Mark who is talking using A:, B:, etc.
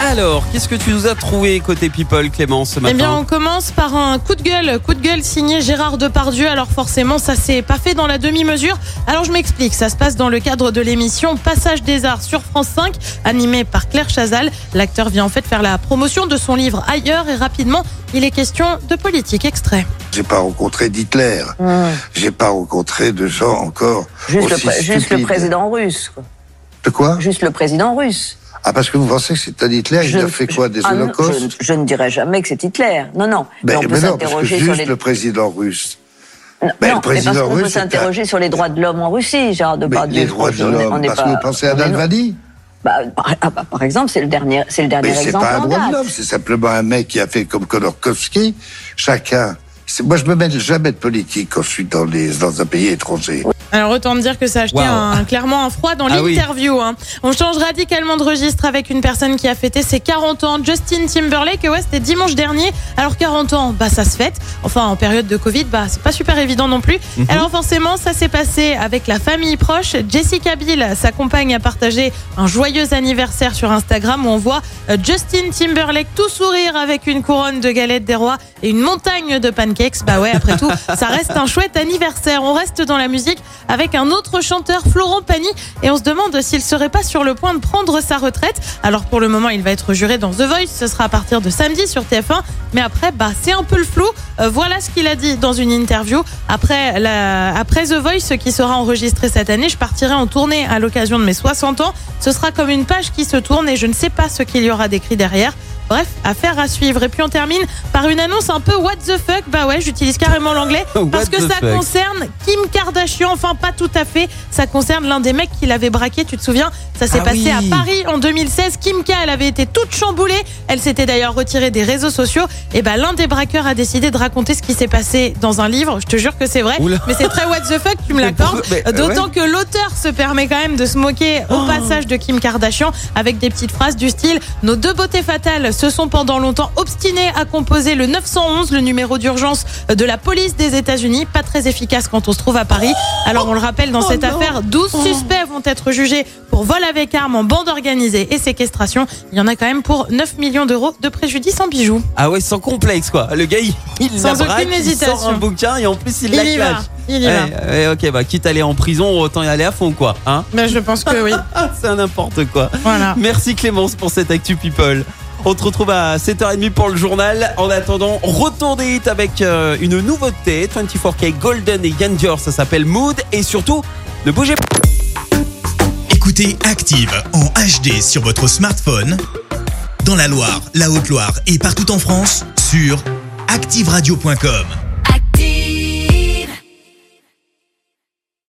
A: Alors, qu'est-ce que tu nous as trouvé côté People, Clément, ce matin
B: Eh bien, on commence par un coup de gueule, coup de gueule signé Gérard Depardieu. Alors forcément, ça s'est pas fait dans la demi-mesure. Alors je m'explique, ça se passe dans le cadre de l'émission Passage des Arts sur France 5, animée par Claire Chazal. L'acteur vient en fait faire la promotion de son livre Ailleurs et rapidement, il est question de politique. Extrait.
C: J'ai pas rencontré d'Hitler. J'ai pas rencontré de gens encore
D: Juste, le,
C: aussi
D: pré- juste le
C: stupides.
D: président russe. quoi.
C: De quoi?
D: Juste le président russe.
C: Ah, parce que vous pensez que c'est un Hitler, il
D: Je-
C: a fait quoi Des
D: Ah
C: holocaustes
D: je, je ne dirais jamais que c'est Hitler. Non, non. Mais
C: Ben,
D: on peut
C: mais parce que
D: s'interroger sur les.
C: le président russe.
D: Non,
C: Ben, le
D: non, mais
C: président
D: parce qu'on peut
C: c'est un-
D: s'interroger sur les droits de l'homme en Russie, Gérard
C: Mais
D: Depardieu.
C: les droits de
D: on
C: l'homme, parce
D: pas-
C: que vous pensez à
D: on
C: Dalvadi
D: bah, par, ah bah, par exemple, c'est le dernier, c'est le dernier
C: Mais c'est
D: exemple
C: pas un droit de l'homme, c'est simplement un mec qui a fait comme Khodorkovsky. Chacun. C'est- Moi, je me mêle jamais de politique quand je suis dans, les, dans un pays étranger.
B: Alors autant dire que ça a acheté
A: Wow.
B: un, clairement un froid dans
A: Ah oui.
B: l'interview. hein. On change radicalement de registre avec une personne qui a fêté ses 40 ans, Justin Timberlake. Ouais, c'était dimanche dernier. Alors 40 ans, bah ça se fête. Enfin, en période de Covid, bah c'est pas super évident non plus.
A: Mhm.
B: Alors forcément, ça s'est passé avec la famille proche. Jessica Biel, sa compagne, a partagé un joyeux anniversaire sur Instagram où on voit euh, Justin Timberlake tout sourire avec une couronne de galettes des rois et une montagne de pancakes. Bah ouais, après tout, ça reste un chouette anniversaire. On reste dans la musique avec un autre chanteur, Florent Pagny, et on se demande s'il serait pas sur le point de prendre sa retraite. Alors pour le moment, il va être juré dans The Voice. Ce sera à partir de samedi sur TF1. Mais après, bah c'est un peu le flou. Euh, voilà ce qu'il a dit dans une interview. Après, après The Voice qui sera enregistré cette année, je partirai en tournée à l'occasion de mes 60 ans. Ce sera comme une page qui se tourne et je ne sais pas ce qu'il y aura d'écrit derrière. Bref, affaire à suivre. Et puis on termine par une annonce un peu what the fuck. Bah ouais, j'utilise carrément l'anglais parce que ça
A: fuck.
B: concerne Kim Kardashian. Enfin, pas tout à fait. Ça concerne l'un des mecs qui l'avait braqué. Tu te souviens? Ça s'est
A: Ah
B: passé
A: oui.
B: à Paris en 2016. Kim K, elle avait été toute chamboulée. Elle s'était d'ailleurs retirée des réseaux sociaux. Et bah l'un des braqueurs a décidé de raconter ce qui s'est passé dans un livre. Je te jure que c'est vrai.
A: Oula.
B: Mais c'est très what the fuck. Tu me l'accordes. D'autant
A: ouais.
B: que l'auteur se permet quand même de se moquer
A: Oh.
B: au passage de Kim Kardashian avec des petites phrases du style Nos deux beautés fatales se sont pendant longtemps obstinées à composer le 911, le numéro d'urgence de la police des États-Unis. Pas très efficace quand on se trouve à Paris. Alors on le rappelle, dans
A: Oh
B: cette
A: non.
B: affaire, 12 suspects vont être jugés pour vol avec arme en bande organisée et séquestration. Il y en a quand même pour 9 millions d'euros de préjudice en bijoux.
A: Ah ouais, sans complexe, quoi. Le gars, il, il
B: Sans
A: la braque, il sort un bouquin et en plus, il,
B: Il
A: la
B: y va.
A: clash.
B: Il y va.
A: Ouais, ok, bah quitte à aller en prison, autant y aller à fond, quoi. Hein
B: Ben, je pense que oui.
A: C'est un n'importe quoi.
B: Voilà.
A: Merci Clémence pour cette Actu People. On te retrouve à 7h30 pour le journal. En attendant, retour des hits avec euh, une nouveauté. 24K Golden et Yann ça s'appelle Mood. Et surtout, ne bougez pas.
E: Écoutez Active en HD sur votre smartphone, dans la Loire, la Haute-Loire et partout en France, sur activeradio.com.